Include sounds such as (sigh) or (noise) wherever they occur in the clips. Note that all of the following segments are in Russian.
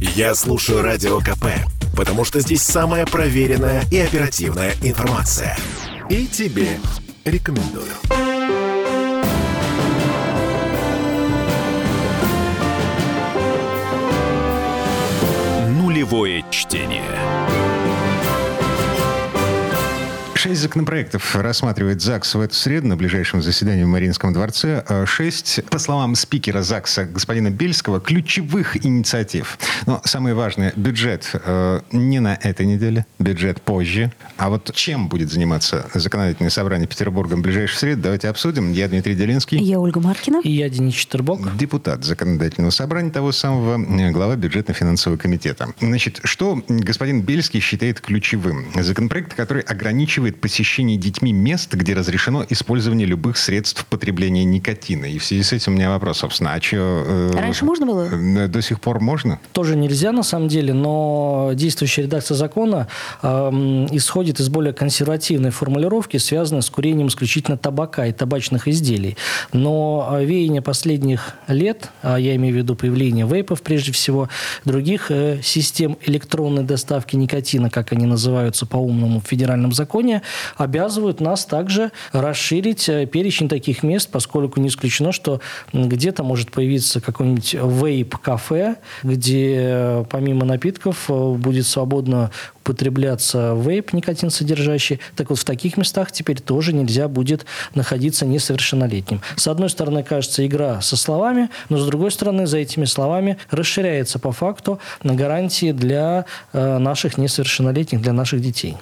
Я слушаю Радио КП, потому что здесь самая проверенная и оперативная информация. И тебе рекомендую. Нулевое чтение. Шесть законопроектов рассматривает ЗАГС в эту среду на ближайшем заседании в Мариинском дворце. Э, шесть, по словам спикера ЗАГСа господина Бельского, ключевых инициатив. Но самое важное, бюджет э, не на этой неделе, бюджет позже. А вот чем будет заниматься законодательное собрание Петербурга в ближайшую среду, давайте обсудим. Я Дмитрий Делинский. Я Ольга Маркина. И я Денис Четербок. Депутат законодательного собрания того самого, э, глава бюджетно-финансового комитета. Значит, что господин Бельский считает ключевым? Законопроект, который ограничивает посещение детьми мест, где разрешено использование любых средств потребления никотина. И в связи с этим у меня вопрос, собственно, а что... Э, Раньше можно было? Э, до сих пор можно? Тоже нельзя, на самом деле, но действующая редакция закона э, исходит из более консервативной формулировки, связанной с курением исключительно табака и табачных изделий. Но э, веяние последних лет, а я имею в виду появление вейпов прежде всего, других э, систем электронной доставки никотина, как они называются по умному в федеральном законе, обязывают нас также расширить э, перечень таких мест, поскольку не исключено, что где-то может появиться какой-нибудь вейп-кафе, где э, помимо напитков э, будет свободно употребляться вейп никотин содержащий. Так вот, в таких местах теперь тоже нельзя будет находиться несовершеннолетним. С одной стороны, кажется, игра со словами, но с другой стороны, за этими словами расширяется по факту на гарантии для э, наших несовершеннолетних, для наших детей.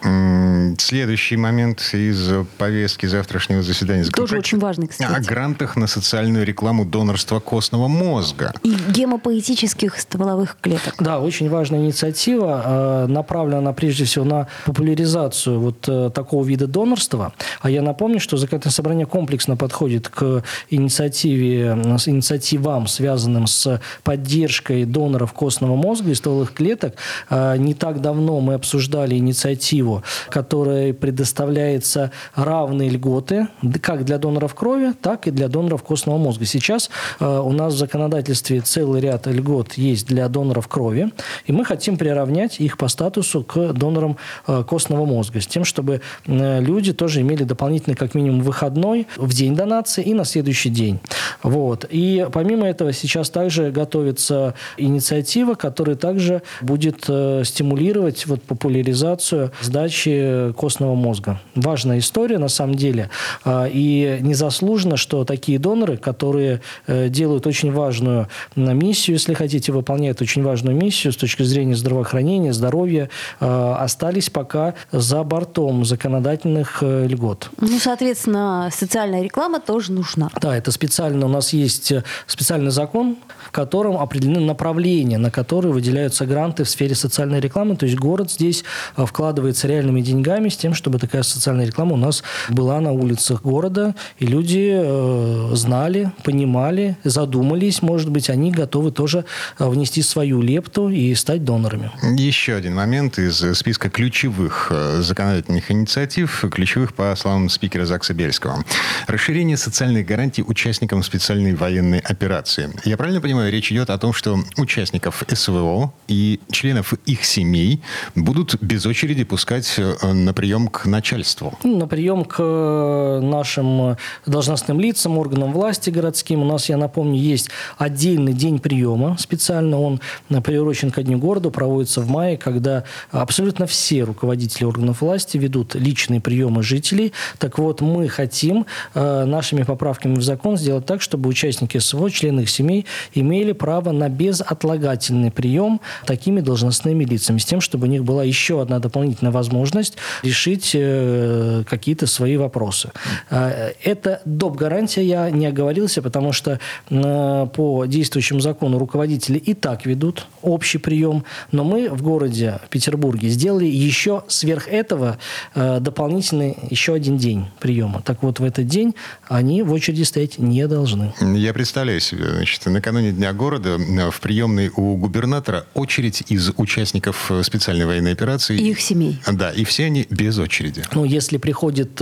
Следующий момент из повестки завтрашнего заседания. Тоже очень важный, кстати. О грантах на социальную рекламу донорства костного мозга. И гемопоэтических стволовых клеток. Да, очень важная инициатива, э, направлена она прежде всего на популяризацию вот э, такого вида донорства. А я напомню, что законодательное собрание комплексно подходит к инициативе, инициативам, связанным с поддержкой доноров костного мозга и стволовых клеток. А, не так давно мы обсуждали инициативу, которая предоставляется равные льготы как для доноров крови, так и для доноров костного мозга. Сейчас э, у нас в законодательстве целый ряд льгот есть для доноров крови, и мы хотим приравнять их по статусу к донорам э, костного мозга, с тем, чтобы э, люди тоже имели дополнительный, как минимум, выходной в день донации и на следующий день. Вот. И помимо этого сейчас также готовится инициатива, которая также будет э, стимулировать вот популяризацию сдачи костного мозга. Важная история, на самом деле. И незаслуженно, что такие доноры, которые делают очень важную миссию, если хотите, выполняют очень важную миссию с точки зрения здравоохранения, здоровья, остались пока за бортом законодательных э, льгот. Ну, соответственно, социальная реклама тоже нужна. Да, это специально, у нас есть э, специальный закон, в котором определены направления, на которые выделяются гранты в сфере социальной рекламы. То есть город здесь вкладывается реальными деньгами с тем, чтобы такая социальная реклама у нас была на улицах города, и люди знали, понимали, задумались, может быть, они готовы тоже внести свою лепту и стать донорами. Еще один момент из списка ключевых э, законодательных инициатив, ключевых по словам спикера ЗАГСа Бельского. Расширение социальных гарантий участникам специальной военной операции. Я правильно понимаю, речь идет о том, что участников СВО и членов их семей будут без очереди пускать э, на прием к начальству? На прием к э, нашим должностным лицам, органам власти городским. У нас, я напомню, есть отдельный день приема специально. Он приурочен ко Дню города, проводится в мае, когда абсолютно все руководители органов власти ведут личные приемы жителей. Так вот, мы хотим э, нашими поправками в закон сделать так, чтобы участники СВО, члены их семей, имели право на безотлагательный прием такими должностными лицами, с тем, чтобы у них была еще одна дополнительная возможность решить э, какие-то свои вопросы. Э, это доп. гарантия, я не оговорился, потому что э, по действующему закону руководители и так ведут общий прием, но мы в городе Петербурге Петербурге, сделали еще сверх этого э, дополнительный еще один день приема. Так вот, в этот день они в очереди стоять не должны. Я представляю себе, значит, накануне Дня города э, в приемной у губернатора очередь из участников э, специальной военной операции. И их семей. Да, и все они без очереди. Ну, если приходит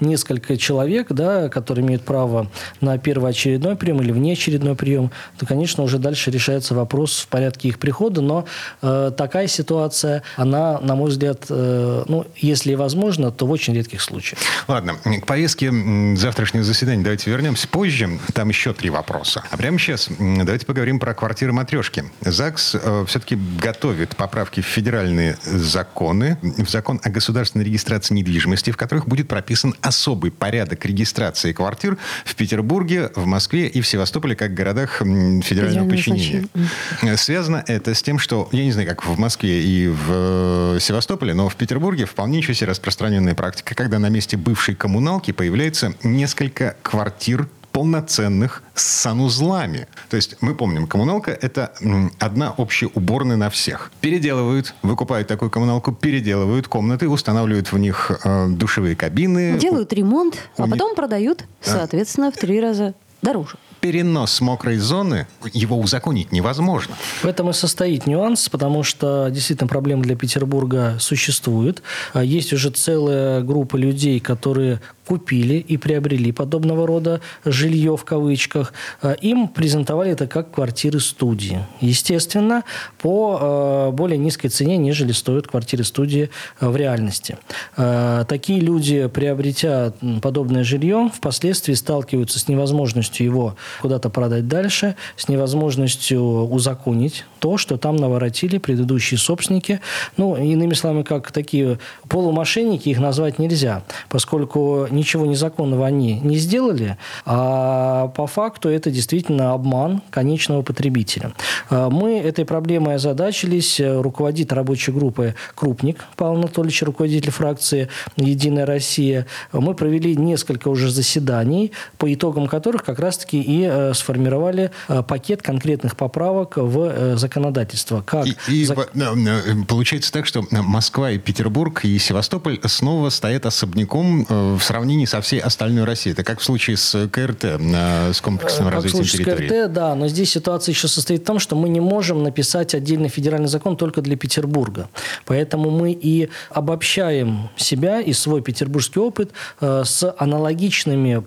несколько человек, да, которые имеют право на первоочередной прием или внеочередной прием, то, конечно, уже дальше решается вопрос в порядке их прихода. Но э, такая ситуация, она, на мой взгляд, э, ну, если возможно, то в очень редких случаях. Ладно, к повестке завтрашнего заседания давайте вернемся позже. Там еще три вопроса. А прямо сейчас давайте поговорим про квартиры матрешки. ЗАГС э, все-таки готовит поправки в федеральные законы, в закон о государственной регистрации недвижимости, в которых будет прописан особый порядок регистрации квартир в Петербурге, в Москве и в Севастополе, как городах федерального Федерального подчинения. Связано это с тем, что, я не знаю, как в Москве и в Севастополе, но в Петербурге вполне ничего себе распространенная практика, когда на месте бывшей коммуналки появляется несколько квартир полноценных с санузлами. То есть мы помним, коммуналка – это одна общая уборная на всех. Переделывают, выкупают такую коммуналку, переделывают комнаты, устанавливают в них э, душевые кабины. Делают ремонт, а потом продают, соответственно, в три раза дороже. Перенос мокрой зоны, его узаконить невозможно. В этом и состоит нюанс, потому что действительно проблема для Петербурга существует. А Есть уже целая группа людей, которые купили и приобрели подобного рода жилье в кавычках. А Им презентовали это как квартиры-студии. Естественно, по э, более низкой цене, нежели стоят квартиры-студии в реальности. Такие люди, приобретя подобное жилье, впоследствии сталкиваются с невозможностью его куда-то продать дальше, с невозможностью узаконить то, что там наворотили предыдущие собственники. Ну, иными словами, как такие полумошенники их назвать нельзя, поскольку ничего незаконного они не сделали, а по факту это действительно обман конечного потребителя. А Мы этой проблемой озадачились. Руководит рабочей группы Крупник Павел Анатольевич, руководитель фракции «Единая Россия». Мы провели несколько уже заседаний, по итогам которых как раз-таки и э, сформировали э, пакет конкретных поправок в э, законодательство. Как И, и зак- в- получается так, что Москва и Петербург и Севастополь снова стоят особняком в сравнении со всей остальной Россией. Это как в случае с КРТ, с комплексным Как в развитием с территории. КРТ, да, но здесь ситуация еще состоит в том, что мы не можем написать отдельный федеральный закон только для Петербурга. Поэтому мы и обобщаем себя и свой петербургский опыт с аналогичными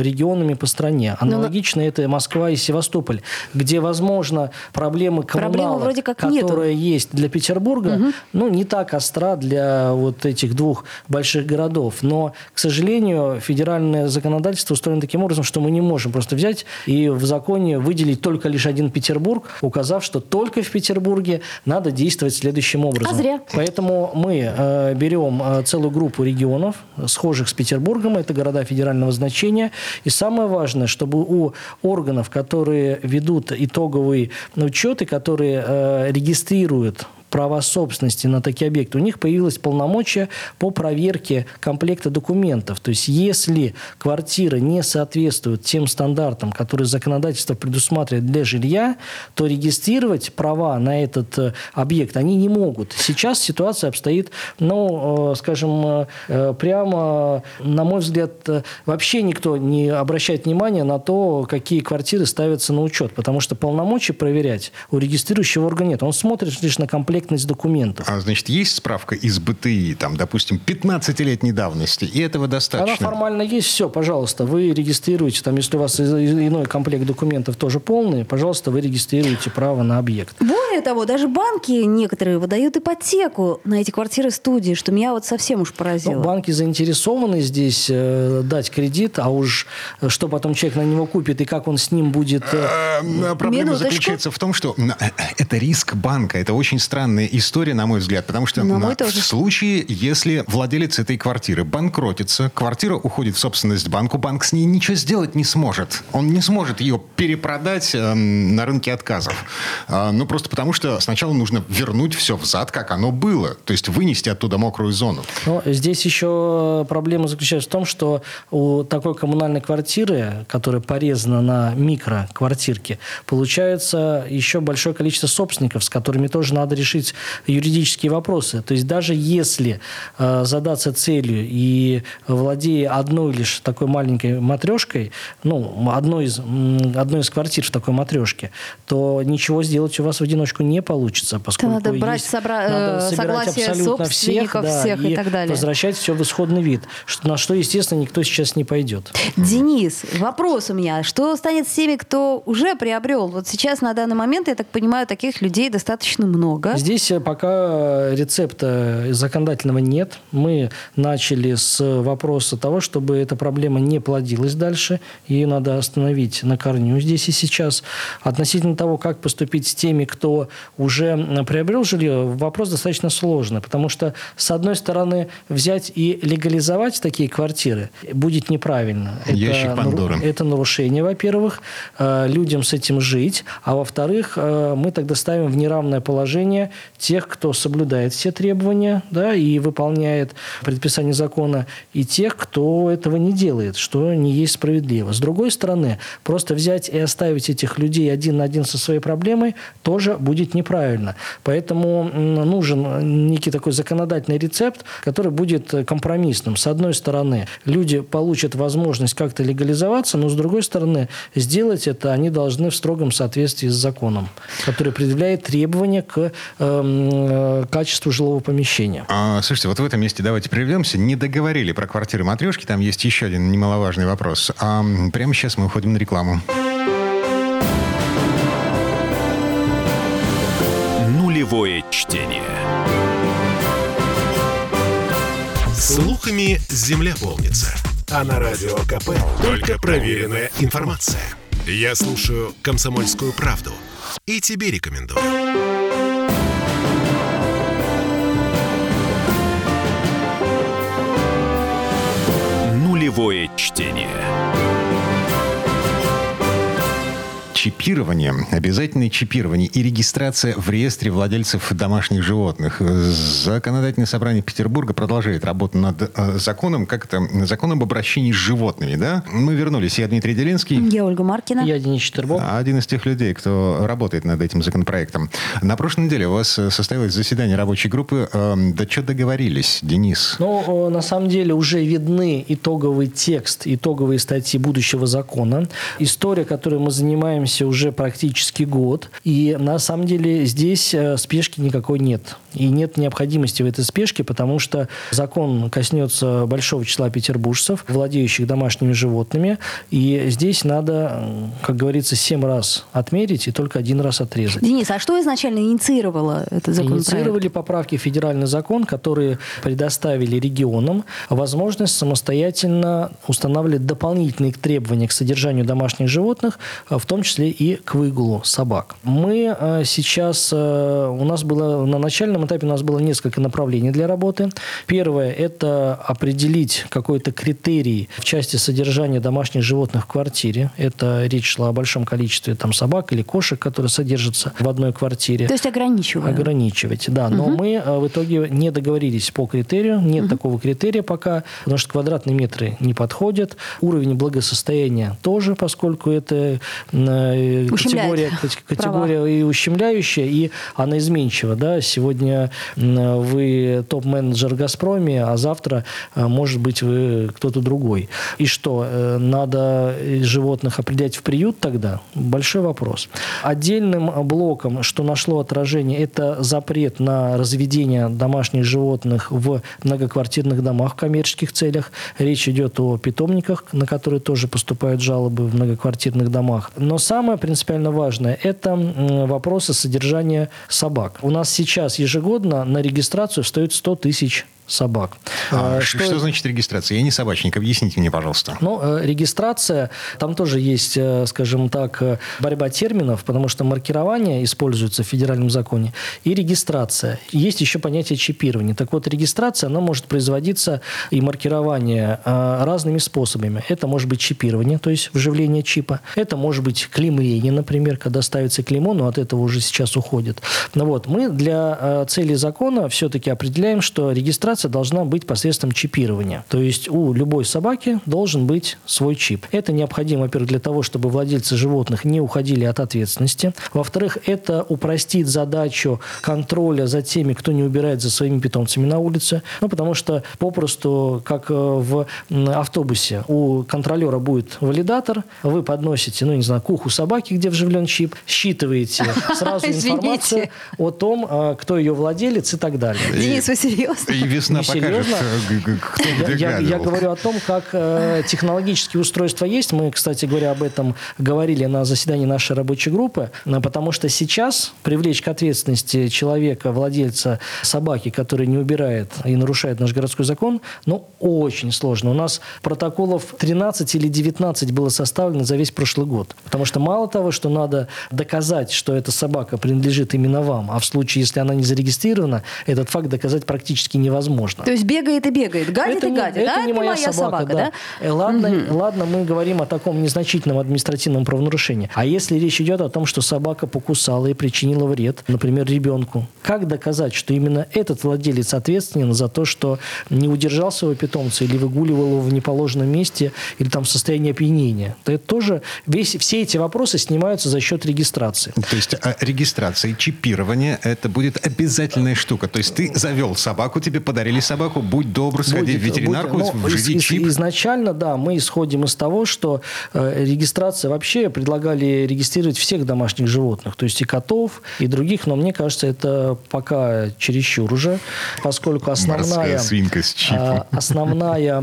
регионами по стране. Ну, Аналогично это Москва и Севастополь, где, возможно, проблемы коммуналок, вроде как которая нету. есть для Петербурга, ну, не так остра для вот этих двух больших городов. Но, к сожалению, федеральное законодательство устроено таким образом, что мы не можем просто взять и в законе выделить только лишь один Петербург, указав, что только в Петербурге надо действовать следующим образом. А зря. Поэтому мы э, берем э, целую группу регионов, схожих с Петербургом, это города федерального значения. И самое важное, чтобы у органов, которые ведут итоговый учет и которые э, регистрируют права собственности на такие объекты, у них появилось полномочия по проверке комплекта документов. То есть, если квартира не соответствует тем стандартам, которые законодательство предусматривает для жилья, то регистрировать права на этот э, объект они не могут. Сейчас ситуация обстоит, ну, э, скажем, э, прямо, на мой взгляд, вообще никто не обращает внимания на то, какие квартиры ставятся на учет, потому что полномочий проверять у регистрирующего органа нет. Он смотрит лишь на комплектность документов. А, значит, есть справка из БТИ, там, допустим, 15-летней давности, и этого Она достаточно? формально есть, все, пожалуйста, вы регистрируете, там, если у вас иной комплект документов тоже полный, пожалуйста, вы регистрируете право на объект. Более того, даже банки некоторые выдают ипотеку на эти квартиры-студии, что меня вот совсем уж Ну, поразило. банки заинтересованы здесь э, дать кредит, а уж э, что потом человек на него купит и как он с ним будет... э, Э, Проблема Минуточку. заключается в том, что э, это риск банка. Это очень странная история, на мой взгляд, потому что На в тоже. случае, если владелец этой квартиры банкротится, квартира уходит в собственность банку, банк с ней ничего сделать не сможет. Он не сможет ее перепродать эм, на рынке отказов. А, ну, просто потому тому, что сначала нужно вернуть все взад, как оно было. То есть вынести оттуда мокрую зону. Но здесь еще проблема заключается в том, что у такой коммунальной квартиры, которая порезана на микроквартирки, получается еще большое количество собственников, с которыми тоже надо решить юридические вопросы. То есть даже если э, задаться целью и владея одной лишь такой маленькой матрешкой, ну, одной из, одной из квартир в такой матрешке, то ничего сделать у вас в одиночку не получится, поскольку надо брать есть, собра... надо э, согласие абсолютно всех, да, всех и, и так далее. возвращать все в исходный вид, на что, естественно, никто сейчас не пойдет. Денис, вопрос у меня. Что станет с теми, кто уже приобрел? Вот сейчас на данный момент, я так понимаю, таких людей достаточно много. Здесь э, пока рецепта законодательного нет. Мы начали с вопроса того, чтобы эта проблема не плодилась дальше. Ее надо остановить на корню здесь и сейчас. Относительно того, как поступить с теми, кто уже приобрел жилье, вопрос достаточно сложный. Потому что, с одной стороны, взять и легализовать такие квартиры будет неправильно. Ящик это, Пандоры. это нарушение, во-первых. Э, людям с этим жить. А во-вторых, э, мы тогда ставим в неравное положение тех, кто соблюдает все требования да, и выполняет предписание закона, и тех, кто этого не делает, что не есть справедливо. С другой стороны, просто взять и оставить этих людей один на один со своей проблемой тоже будет неправильно. Поэтому нужен некий такой законодательный рецепт, который будет компромиссным. С одной стороны, люди получат возможность как-то легализоваться, но с другой стороны, сделать это они должны в строгом соответствии с законом, который предъявляет требования к э, качеству жилого помещения. А, слушайте, вот в этом месте давайте прервемся. Не договорили про квартиры матрешки, там есть еще один немаловажный вопрос. А прямо сейчас мы уходим на рекламу. Нулевое чтение. Слухами земля полнится. А на радио КП только проверенная информация. Я слушаю «Комсомольскую правду» и тебе рекомендую. Нулевое чтение. Чипирование, обязательное чипирование и регистрация в реестре владельцев домашних животных. Законодательное собрание Петербурга продолжает работу над э, законом, как это, законом об обращении с животными, да? Мы вернулись. Я Дмитрий Делинский. Я Ольга Маркина. Я Денис Четербок. Один из тех людей, кто работает над этим законопроектом. На прошлой неделе у вас э, состоялось заседание рабочей группы. Эм, да что договорились, Денис? Ну, на самом деле уже видны итоговый текст, итоговые статьи будущего закона. История, которой мы занимаемся уже практически год. И на самом деле здесь э, спешки никакой нет. И нет необходимости в этой спешке, потому что закон коснется большого числа петербуржцев, владеющих домашними животными. И здесь надо, как говорится, семь раз отмерить и только один раз отрезать. Денис, а что изначально инициировало этот законопроект? Инициировали поправки в федеральный закон, которые предоставили регионам возможность самостоятельно устанавливать дополнительные требования к содержанию домашних животных, в том числе числе и к выгулу собак. Мы э, сейчас, э, у нас было на начальном этапе у нас было несколько направлений для работы. Первое – это определить какой-то критерий в части содержания домашних животных в квартире. Это речь шла о большом количестве там, собак или кошек, которые содержатся в одной квартире. То есть ограничивать? Ограничивать, да. Но угу. мы э, в итоге не договорились по критерию. Нет угу. такого критерия пока, потому что квадратные метры не подходят. Уровень благосостояния тоже, поскольку это категория, категория и ущемляющая, и она изменчива. Да? Сегодня вы топ-менеджер «Газпроме», а завтра, э, может быть, вы кто-то другой. И что, э, надо животных определять в приют тогда? Большой вопрос. Отдельным блоком, что нашло отражение, это запрет на разведение домашних животных в многоквартирных домах в коммерческих целях. Речь идет о питомниках, на которые тоже поступают жалобы в многоквартирных домах. Но самое принципиально важное – это вопросы содержания собак. У нас сейчас ежегодно на регистрацию встает 100 тысяч собак. А, что, что значит регистрация? Я не собачник, объясните мне, пожалуйста. Ну, регистрация, там тоже есть, скажем так, борьба терминов, потому что маркирование используется в федеральном законе, и регистрация. Есть еще понятие чипирования. Так вот, регистрация, она может производиться и маркирование разными способами. Это может быть чипирование, то есть вживление чипа. Это может быть клеймление, например, когда ставится клеймо, но от этого уже сейчас уходит. Ну вот, мы для целей закона все-таки определяем, что регистрация должна быть посредством чипирования. То есть у любой собаки должен быть свой чип. Это необходимо, во-первых, для того, чтобы владельцы животных не уходили от ответственности. Во-вторых, это упростит задачу контроля за теми, кто не убирает за своими питомцами на улице. Ну, потому что попросту, как э, в автобусе, у контролера будет валидатор, вы подносите, ну, не знаю, к уху собаки, где вживлен чип, считываете (laughs) сразу информацию о том, э, кто ее владелец и так далее. Денис, вы серьезно? Покажет, э, кто я, я говорю о том, как э, технологические устройства есть. Мы, кстати говоря, об этом говорили на заседании нашей рабочей группы, потому что сейчас привлечь к ответственности человека, владельца собаки, который не убирает и нарушает наш городской закон, ну, очень сложно. У нас протоколов 13 или 19 было составлено за весь прошлый год. Потому что мало того, что надо доказать, что эта собака принадлежит именно вам, а в случае, если она не зарегистрирована, этот факт доказать практически невозможно. То есть бегает и бегает, гадит это и гадит, не, да? Это не моя, моя собака, собака, да? да? Э, ладно, угу. ладно, мы говорим о таком незначительном административном правонарушении. А если речь идет о том, что собака покусала и причинила вред, например, ребенку, как доказать, что именно этот владелец ответственен за то, что не удержал своего питомца или выгуливал его в неположенном месте, или там в состоянии опьянения? Это тоже весь, все эти вопросы снимаются за счет регистрации. То есть а, регистрация и чипирование – это будет обязательная штука. То есть ты завел собаку, тебе подарили собаку, будь добр, сходи будет, в ветеринарку, будет, ну, вживи из, чип. Изначально, да, мы исходим из того, что э, регистрация вообще предлагали регистрировать всех домашних животных, то есть и котов, и других, но мне кажется, это пока чересчур уже, поскольку основная, свинка с чипом. Э, основная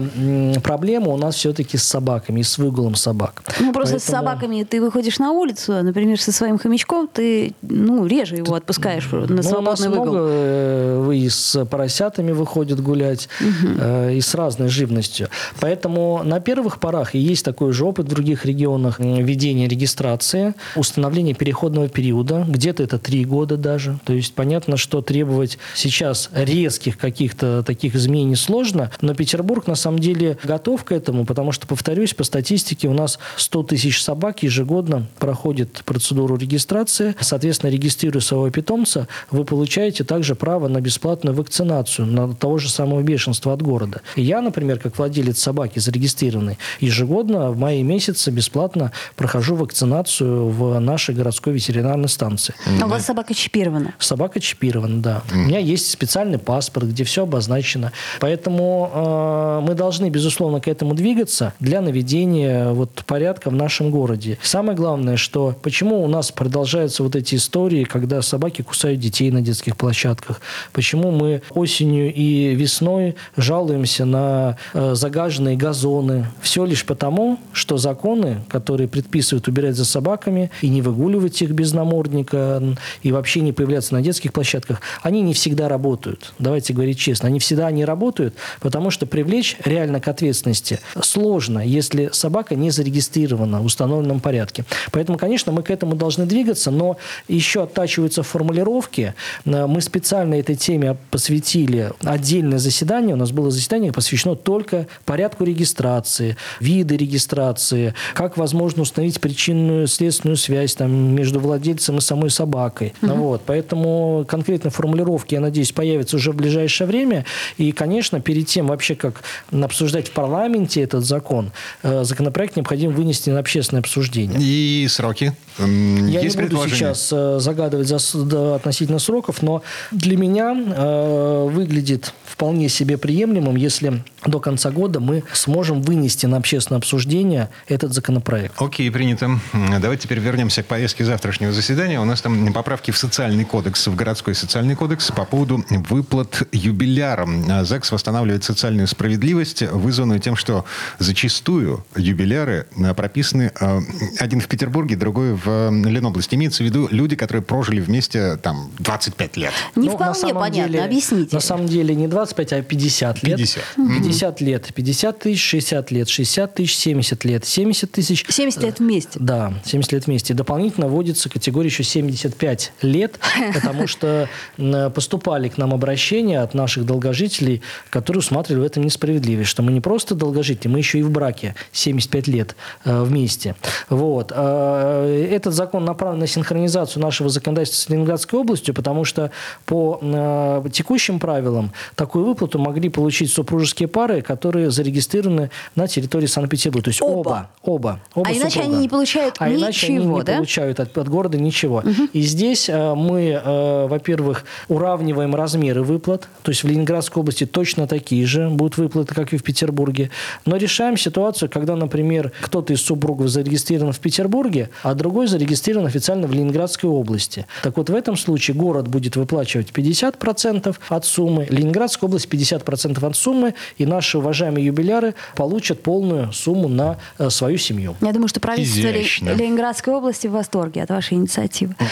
проблема у нас все-таки с собаками, с выгулом собак. Ну, просто Поэтому... с собаками ты выходишь на улицу, например, со своим хомячком, ты, ну, реже его отпускаешь на ну, свободный у нас выгул. много э, и с поросятами выходят гулять, угу. э, и с разной живностью. Поэтому на первых порах и есть такой же опыт в других регионах ведения регистрации, установления переходного периода, где-то это три года даже. То есть понятно, что требовать сейчас резких каких-то таких изменений сложно, но Петербург на самом деле готов к этому, потому что, повторюсь, по статистике у нас 100 тысяч собак ежегодно проходит процедуру регистрации. Соответственно, регистрируя своего питомца, вы получаете также право на бесплатную вакцинацию, на того же самого бешенства от города. И я, например, как владелец собаки зарегистрированной, ежегодно в мае месяце бесплатно прохожу вакцинацию в нашей городской ветеринарной станции. А у вас собака чипирована? Собака чипирована, да. У меня есть специальный паспорт, где все обозначено. Поэтому э, мы должны, безусловно, к этому двигаться для наведения вот, порядка в нашем городе. Самое главное, что почему у нас продолжаются вот эти истории, когда собаки кусают детей на детских площадках, почему мы осенью и весной жалуемся на э, загаженные газоны. Все лишь потому, что законы, которые предписывают убирать за собаками и не выгуливать их без намордника, и вообще не появляться на детских площадках, они не всегда работают. Давайте говорить честно. Они всегда не работают, потому что привлечь реально к ответственности сложно, если собака не зарегистрирована в установленном порядке. Поэтому, конечно, мы к этому должны двигаться, но еще оттачиваются формулировки. Мы специально этой теме посвятили отдельное заседание. У нас было заседание посвящено только порядку регистрации, виды регистрации, как возможно установить причинную следственную связь там, между владельцем и самой собакой. Угу. Вот. Поэтому конкретные формулировки, я надеюсь, появятся уже в ближайшее время. И, конечно, перед тем вообще, как обсуждать в парламенте этот закон, э, законопроект необходимо вынести на общественное обсуждение. И сроки? Я Есть не буду сейчас э, загадывать за, да, относительно сроков, но для меня э, выглядит вполне себе приемлемым, если до конца года мы сможем вынести на общественное обсуждение этот законопроект. Окей, принято. Давайте теперь вернемся к повестке завтрашнего заседания. У нас там поправки в социальный кодекс, в городской социальный кодекс по поводу выплат юбилярам. ЗАГС восстанавливает социальную справедливость, вызванную тем, что зачастую юбиляры прописаны э, один в Петербурге, другой в Ленобласти. Имеется в виду люди, которые прожили вместе там 25 лет. Не ну, вполне понятно, деле, объясните. На самом деле не 25, а 50 лет. 50. 50 лет. 50 тысяч, 60 лет, 60 тысяч, 70 лет, 70 тысяч. 70 лет вместе. Да, 70 лет вместе. Дополнительно вводится категория еще 75 лет, (laughs) потому что поступали к нам обращения от наших долгожителей, которые усматривали в этом несправедливость, что мы не просто долгожители, мы еще и в браке 75 лет э, вместе. Вот. Э, этот закон направлен на синхронизацию нашего законодательства с Ленинградской областью, потому что по э, текущим правилам такую выплату могли получить супружеские пары, которые зарегистрированы на территории Санкт-Петербурга. То есть оба. Оба. оба, а иначе супруга. они не получают а ничего, иначе они не да? получают от, от города ничего. Угу. И здесь э, мы, э, во-первых, уравниваем размеры выплат. То есть в Ленинградской области точно такие же будут выплаты, как и в Петербурге. Но решаем ситуацию, когда, например, кто-то из супругов зарегистрирован в Петербурге, а другой зарегистрирован официально в Ленинградской области. Так вот, в этом случае город будет выплачивать 50% от суммы, Ленинградская область 50% от суммы, и наши уважаемые юбиляры получат полную сумму на э, свою семью. Я думаю, что правительство Изящно. Ленинградской области в восторге от вашей инициативы. (laughs)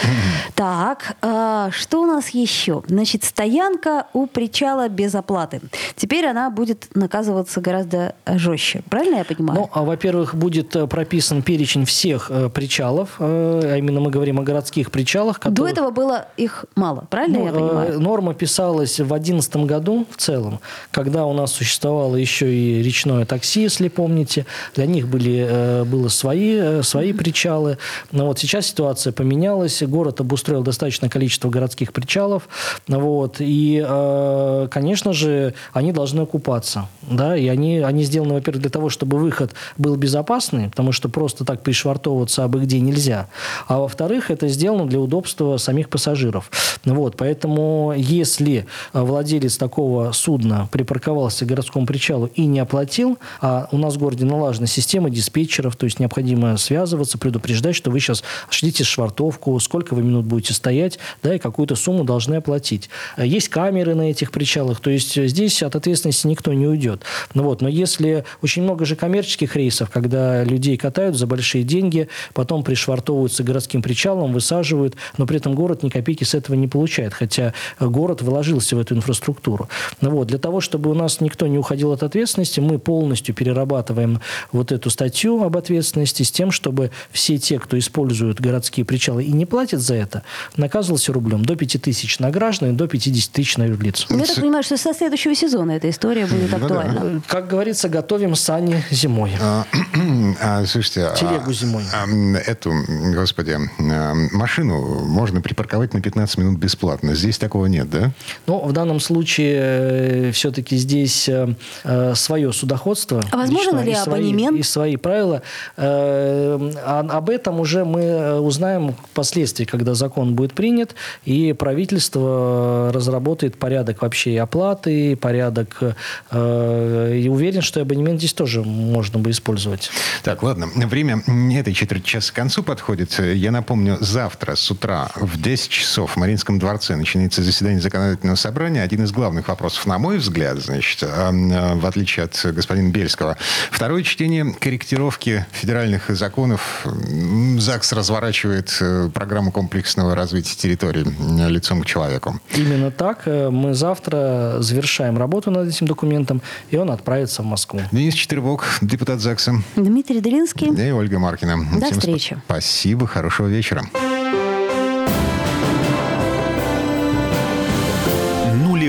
Так, а, что у нас еще? Значит, стоянка у причала без оплаты. Теперь она будет наказываться гораздо жестче. Правильно я понимаю? Ну, а, во-первых, будет э, прописан перечень всех э, причалов, э, а именно мы говорим о городских причалах. До которые- этого было их мало. Правильно Ну, я понимаю? э, Норма писалась в 2011 году в целом, когда у нас существовало еще и речное такси, если помните. Для них были, э, было свои, э, свои причалы. Но вот сейчас ситуация поменялась. Город обустроил достаточное количество городских причалов. Вот. И, э, конечно же, они должны окупаться. Да? И они, они сделаны, во-первых, для того, чтобы выход был безопасный, потому что просто так пришвартовываться абы где нельзя. А во-вторых, это сделано для удобства самих пассажиров. Вот, поэтому если владелец такого судна припарковался к городскому причалу и не оплатил, а у нас в городе налажена система диспетчеров, то есть необходимо связываться, предупреждать, что вы сейчас шлите швартовку, сколько вы минут будете стоять, да, и какую-то сумму должны оплатить. Есть камеры на этих причалах, то есть здесь от ответственности никто не уйдет. Ну вот, но если очень много же коммерческих рейсов, когда людей катают за большие деньги, потом пришвартовываются к городским причалам, высаживают, но при этом город ни копейки с этого не получает, хотя город вложился в эту инфраструктуру. Ну вот, для того, чтобы у нас никто не уходил от ответственности, мы полностью перерабатываем вот эту статью об ответственности с тем, чтобы все те, кто используют городские причалы и не платят за это, наказывался рублем до 5 тысяч на граждан и до 50 тысяч на юрлиц. Я так понимаю, что со следующего сезона эта история будет Ну да. актуальна. Как говорится, готовим сани зимой. А, (clears throat) а, слушайте, а, Телегу зимой. а, эту, господи, а, машину можно припарковать на 15 минут бесплатно. Здесь такого нет, да? Но в данном случае все-таки здесь э, э, свое судоходство. А возможен личное, ли и свои- абонемент? И свои правила. Э, а об этом уже мы узнаем впоследствии, когда закон будет принят, и правительство разработает порядок вообще и оплаты, и порядок... э, И уверен, что абонемент здесь тоже можно бы использовать. Так, ладно. Время этой четверти часа к концу подходит. Я напомню, завтра с утра в 10 часов в Мариинском дворце начинается заседание законодательного собрания. Один из главных вопросов, на мой взгляд, значит, а, а, в отличие от господина Бельского. Второе чтение корректировки федеральных законов. ЗАГС разворачивает э, программу комплексного развития территории э, лицом к человеку. Именно так. Э, Мы завтра завершаем работу над этим документом, и он отправится в Москву. Денис Четвербок, депутат ЗАГСа. Дмитрий Делинский. И Ольга Маркина. До Всем встречи. спа- Спасибо, хорошего вечера.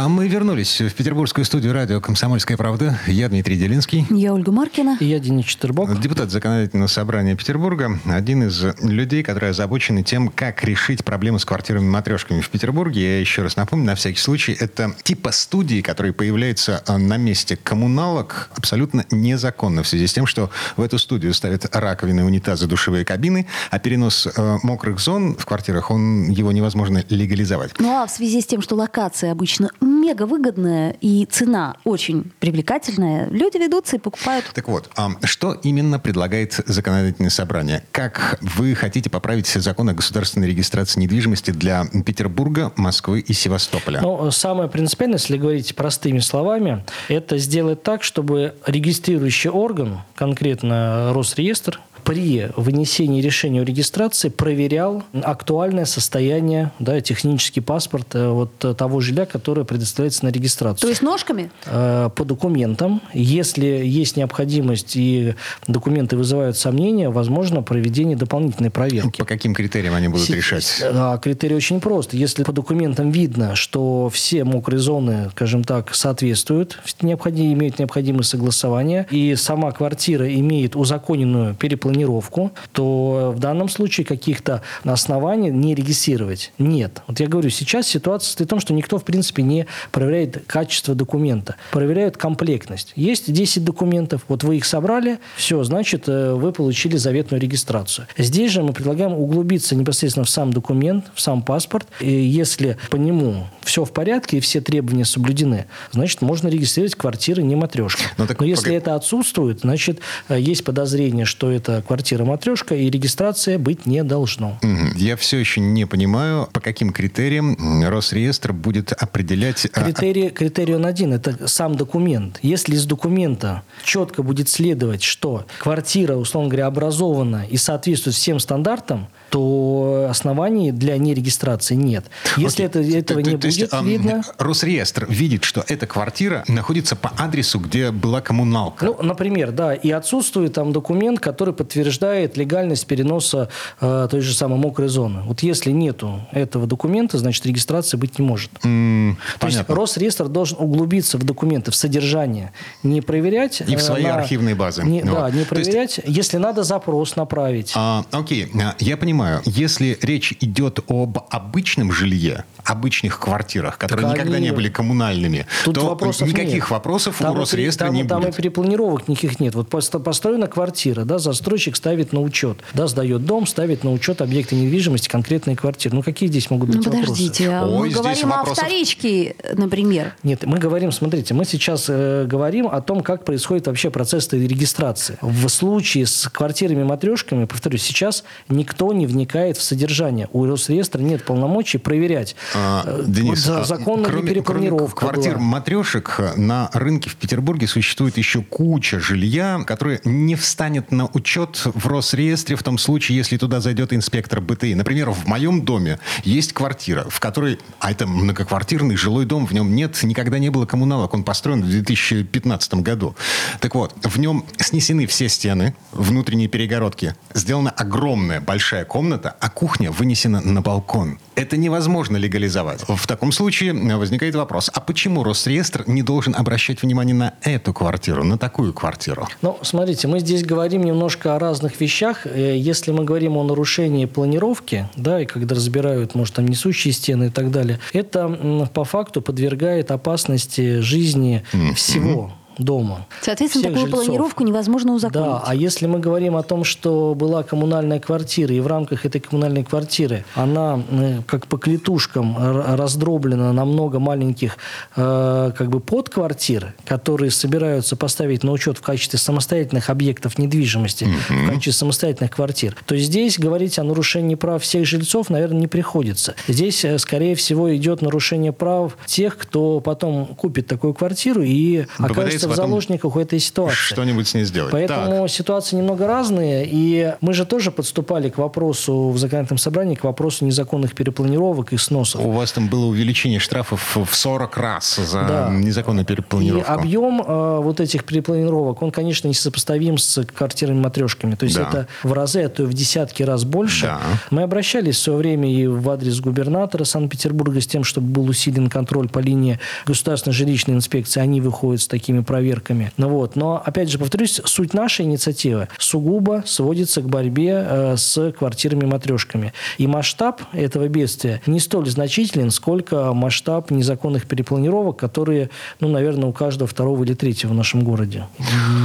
А мы вернулись в петербургскую студию радио «Комсомольская правда». Я Дмитрий Делинский. Я Ольга Маркина. И я Денис Четербок. Депутат Законодательного собрания Петербурга. Один из людей, которые озабочены тем, как решить проблему с квартирами-матрешками в Петербурге. Я еще раз напомню, на всякий случай, это типа студии, которые появляются э, на месте коммуналок абсолютно незаконно в связи с тем, что в эту студию ставят раковины, унитазы, душевые кабины, а перенос э, мокрых зон в квартирах, он, его невозможно легализовать. Ну а в связи с тем, что локации обычно мега выгодная и цена очень привлекательная, люди ведутся и покупают. Так вот, а что именно предлагает законодательное собрание? Как вы хотите поправить закон о государственной регистрации недвижимости для Петербурга, Москвы и Севастополя? Ну, самое принципиальное, если говорить простыми словами, это сделать так, чтобы регистрирующий орган, конкретно Росреестр, при вынесении решения о регистрации проверял актуальное состояние, да, технический паспорт э, вот того жилья, которое предоставляется на регистрацию. То есть ножками? Э, по документам. Если есть необходимость и документы вызывают сомнения, возможно проведение дополнительной проверки. По каким критериям они будут решать? А, критерий очень прост. Если по документам видно, что все мокрые зоны, скажем так, соответствуют, необходим, имеют необходимое согласование, и сама квартира имеет узаконенную перепланировку планировку, то в данном случае каких-то оснований не регистрировать нет. Вот я говорю, сейчас ситуация состоит в том, что никто, в принципе, не проверяет качество документа. Проверяют комплектность. Есть 10 документов, вот вы их собрали, все, значит, э, вы получили заветную регистрацию. Здесь же мы предлагаем углубиться непосредственно в сам документ, в сам паспорт. И если по нему все в порядке и все требования соблюдены, значит, можно регистрировать квартиры не матрешка. Но, ну, так, Но если погоди. это отсутствует, значит, э, есть подозрение, что это квартира матрешка, и регистрация быть не должно. Я все еще не понимаю, по каким критериям Росреестр будет определять... А, критерий, критерий он один, это сам документ. Если из документа четко будет следовать, что квартира, условно говоря, образована и соответствует всем стандартам, то оснований для нерегистрации нет. Если это, этого то, не то, будет есть, видно... Росреестр видит, что эта квартира находится по адресу, где была коммуналка. Ну, например, да, и отсутствует там документ, который подтверждает легальность переноса э, той же самой мокрой зоны. Вот если нету этого документа, значит, регистрации быть не может. Mm, то понятно. есть Росреестр должен углубиться в документы, в содержание, не проверять... И в свои на, архивные базы. Не, вот. Да, не проверять, есть, если надо запрос направить. А, окей, я понимаю понимаю, если речь идет об обычном жилье, обычных квартирах, которые так никогда они... не были коммунальными, Тут то вопросов никаких нет. вопросов там у Росреестра там, не там будет. Там и перепланировок никаких нет. Вот построена квартира, да, застройщик ставит на учет, да, сдает дом, ставит на учет объекты недвижимости конкретной квартиры. Ну, какие здесь могут быть ну, подождите, вопросы? Ой, мы говорим вопросов... о вторичке, например. Нет, мы говорим, смотрите, мы сейчас э, говорим о том, как происходит вообще процесс регистрации. В случае с квартирами-матрешками, повторюсь, сейчас никто не вникает в содержание. У Росреестра нет полномочий проверять, а, э, Денис, вот, а, кроме, кроме квартир была. матрешек на рынке в Петербурге существует еще куча жилья, которое не встанет на учет в Росреестре в том случае, если туда зайдет инспектор БТИ. Например, в моем доме есть квартира, в которой, а это многоквартирный жилой дом, в нем нет, никогда не было коммуналок, он построен в 2015 году. Так вот, в нем снесены все стены, внутренние перегородки, сделана огромная большая комната, а кухня вынесена на балкон. Это невозможно легализовать. В таком случае возникает вопрос, а почему Росреестр не должен обращать внимание на эту квартиру, на такую квартиру? Ну, смотрите, мы здесь говорим немножко о разных вещах. Э, если мы говорим о нарушении планировки, да, и когда разбирают, может, там несущие стены и так далее, это по факту подвергает опасности жизни mm-hmm. всего дома. Соответственно, такую жильцов. планировку невозможно узаконить. Да, а если мы говорим о том, что была коммунальная квартира, и в рамках этой коммунальной квартиры она э, как по клетушкам раздроблена на много маленьких э, как бы подквартир, которые собираются поставить на учет в качестве самостоятельных объектов недвижимости, mm-hmm. в качестве самостоятельных квартир, то здесь говорить о нарушении прав всех жильцов, наверное, не приходится. Здесь, э, скорее всего, идет нарушение прав тех, кто потом купит такую квартиру и окажется в заложниках у этой ситуации. Что-нибудь с ней сделать. Поэтому так. ситуации немного разные. И мы же тоже подступали к вопросу в законодательном собрании, к вопросу незаконных перепланировок и сносов. У вас там было увеличение штрафов в 40 раз за да. незаконную перепланировку. И объем э, вот этих перепланировок, он, конечно, несопоставим с квартирами-матрешками. То есть да. это в разы, а то и в десятки раз больше. Да. Мы обращались в свое время и в адрес губернатора Санкт-Петербурга с тем, чтобы был усилен контроль по линии государственной жилищной инспекции. Они выходят с такими проектами проверками. Ну, вот. Но, опять же, повторюсь, суть нашей инициативы сугубо сводится к борьбе э, с квартирами-матрешками. И масштаб этого бедствия не столь значителен, сколько масштаб незаконных перепланировок, которые, ну, наверное, у каждого второго или третьего в нашем городе.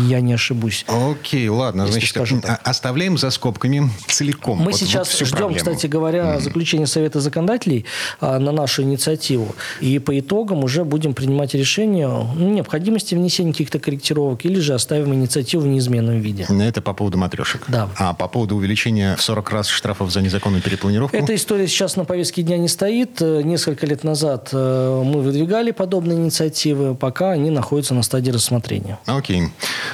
Я не ошибусь. Окей, ладно. Значит, оставляем за скобками целиком. Мы вот, сейчас вот ждем, проблему. кстати говоря, заключения Совета законодателей а, на нашу инициативу. И по итогам уже будем принимать решение необходимости внесения каких-то корректировок или же оставим инициативу в неизменном виде. Это по поводу матрешек. Да. А по поводу увеличения в 40 раз штрафов за незаконную перепланировку? Эта история сейчас на повестке дня не стоит. Э, несколько лет назад э, мы выдвигали подобные инициативы, пока они находятся на стадии рассмотрения. Окей.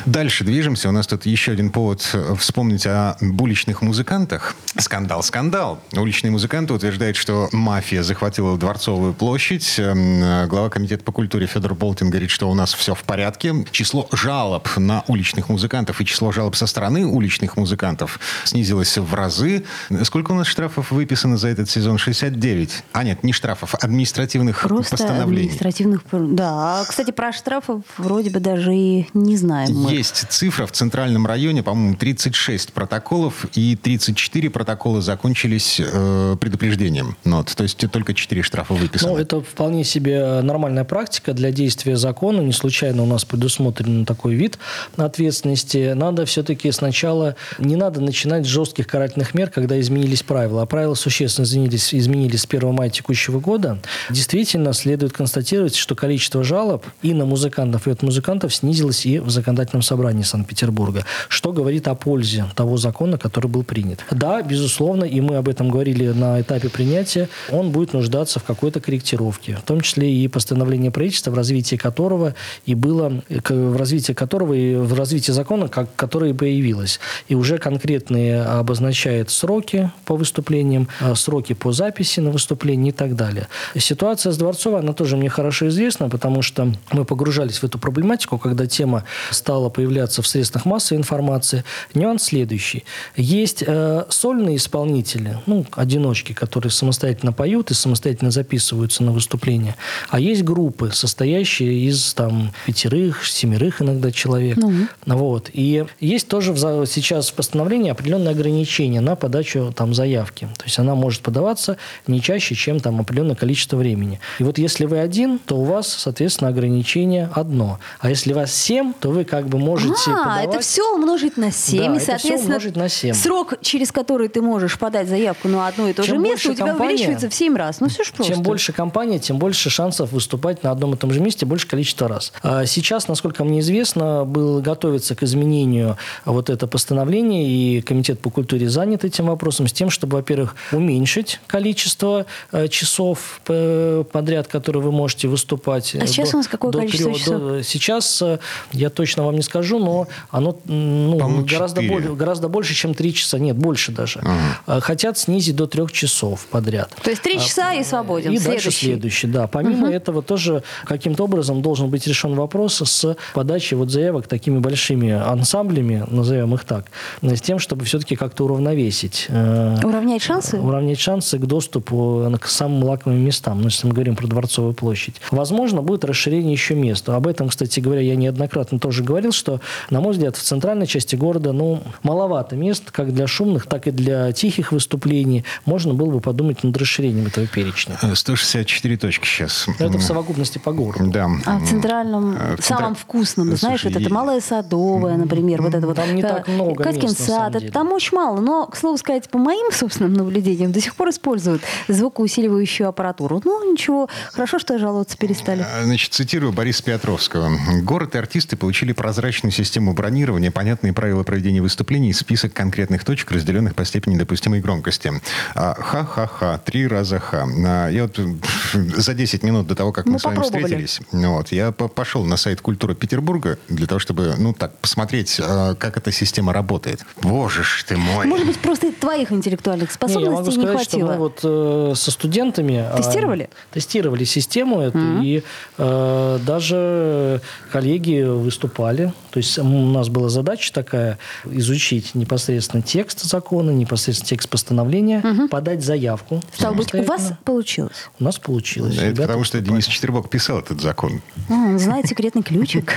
Дальше движемся. У нас тут еще один повод вспомнить о уличных музыкантах. Скандал, скандал. Уличные музыканты утверждают, что мафия захватила Дворцовую площадь. Эм, глава комитета по культуре Федор Болтин говорит, что у нас все в порядке. Число жалоб на уличных музыкантов и число жалоб со стороны уличных музыкантов снизилось в разы. Сколько у нас штрафов выписано за этот сезон? 69. А нет, не штрафов, административных Просто постановлений. административных... Да, кстати, про штрафы вроде бы даже и не знаем. Мы. Есть цифра в центральном районе, по-моему, 36 протоколов, и 34 протокола закончились э, предупреждением нот. То есть только 4 штрафа выписаны. Ну, это вполне себе нормальная практика для действия закона. Не случайно у нас предусмотрен такой вид ответственности. Надо все-таки сначала... Не надо начинать с жестких карательных мер, когда изменились правила. А правила существенно изменились, изменились с 1 мая текущего года. Действительно, следует констатировать, что количество жалоб и на музыкантов, и от музыкантов снизилось и в законодательном собрании Санкт-Петербурга, что говорит о пользе того закона, который был принят. Да, безусловно, и мы об этом говорили на этапе принятия, он будет нуждаться в какой-то корректировке, в том числе и постановление правительства, в развитии которого и было, в развитии которого и в развитии закона, как, которое появилось. И уже конкретные обозначает сроки по выступлениям, а, сроки по записи на выступление и так далее. Ситуация с Дворцовой, она тоже мне хорошо известна, потому что мы погружались в эту проблематику, когда тема стала появляться в средствах массовой информации. Нюанс следующий. Есть э, сольные исполнители, ну, одиночки, которые самостоятельно поют и самостоятельно записываются на выступления. А есть группы, состоящие из там пятерых, семерых иногда человек. Ну. Вот. И есть тоже в, сейчас в постановлении определенные ограничения на подачу там заявки. То есть она может подаваться не чаще, чем там определенное количество времени. И вот если вы один, то у вас, соответственно, ограничение одно. А если вас семь, то вы как бы можете а, подавать... это все умножить на 7, да, и, соответственно, умножить на 7. срок, через который ты можешь подать заявку на одно и то чем же место, у тебя компания, увеличивается в 7 раз. Ну, все же просто. Чем больше компания, тем больше шансов выступать на одном и том же месте, больше количество раз. А сейчас, насколько мне известно, был готовится к изменению вот это постановление, и Комитет по культуре занят этим вопросом, с тем, чтобы, во-первых, уменьшить количество э, часов подряд, которые вы можете выступать. А сейчас до, у нас какое количество 3, часов? До, сейчас, э, я точно вам не скажу, но оно ну, гораздо, более, гораздо больше, чем 3 часа. Нет, больше даже. Ага. Хотят снизить до 3 часов подряд. То есть 3 а, часа а, и свободен. И следующий. дальше следующий, да. Помимо угу. этого тоже каким-то образом должен быть решен вопрос с подачей вот заявок такими большими ансамблями, назовем их так, с тем, чтобы все-таки как-то уравновесить. Э, уравнять шансы? Уравнять шансы к доступу к самым лакомым местам, ну, если мы говорим про Дворцовую площадь. Возможно, будет расширение еще мест. Об этом, кстати говоря, я неоднократно тоже говорил, что, на мой взгляд, в центральной части города, ну, маловато мест, как для шумных, так и для тихих выступлений. Можно было бы подумать над расширением этого перечня. 164 точки сейчас. Это в совокупности по городу. Да. А в центральном, э, в самом вкусном, Слушай, знаешь, вот это Малая Садовая, например, вот это вот. Там не так много Катькин сад, там очень мало. Но, к слову сказать, по моим собственным наблюдениям, до сих пор используют звукоусиливающую аппаратуру. Ну, ничего, хорошо, что жаловаться перестали. А, значит, цитирую Бориса Петровского. Город и артисты получили прозрачную систему бронирования, понятные правила проведения выступлений и список конкретных точек, разделенных по степени допустимой громкости. А, ха-ха-ха, три раза ха. А, я вот (laughs) за 10 минут до того, как мы, мы с вами встретились, вот, я пошел на сайт культуры Петербурга для того, чтобы, ну, так, посмотреть, как эта система работает. Боже ж ты мой. Может быть, просто твоих интеллектуальных способностей не, я могу сказать, хватило. Что мы вот э, со студентами а, тестировали, э, тестировали систему эту, mm-hmm. и э, даже коллеги выступали. То есть у нас была задача такая изучить непосредственно текст закона, непосредственно текст постановления, mm-hmm. подать заявку. Стало быть, у вас получилось? У нас получилось. Это потому что Денис Четербок писал этот закон. Mm, знает секретные секретный ключик.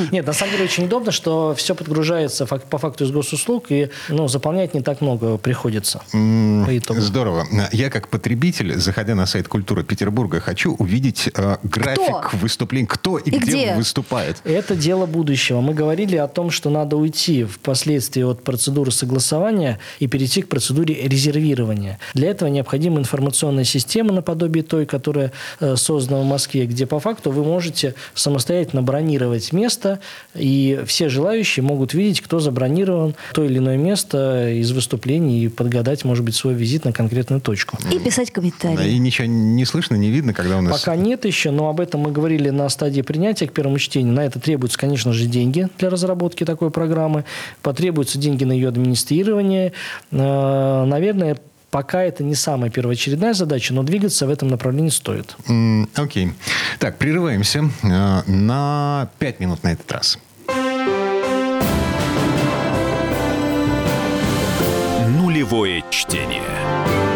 (laughs) Нет, на самом деле очень удобно, что все подгружается по факту из госуслуг, и ну, заполнять не так много приходится. По итогу. Здорово. Я как потребитель, заходя на сайт культуры Петербурга, хочу увидеть э, график кто? выступлений, кто и, и где, где выступает. Это дело будущего. Мы говорили о том, что надо уйти впоследствии от процедуры согласования и перейти к процедуре резервирования. Для этого необходима информационная система наподобие той, которая э, создана в Москве, где по факту вы можете самостоятельно бронировать место, и все желающие могут видеть, кто забронирован то или иное место из выступлений и подгадать, может быть, свой визит на конкретную точку. И писать комментарии. Да, и ничего не слышно, не видно, когда у нас... Пока нет еще, но об этом мы говорили на стадии принятия к первому чтению. На это требуются, конечно же, деньги для разработки такой программы. Потребуются деньги на ее администрирование. Э, наверное, Пока это не самая первоочередная задача, но двигаться в этом направлении стоит. Окей. Mm, okay. Так, прерываемся э, на 5 минут на этот раз. Нулевое чтение.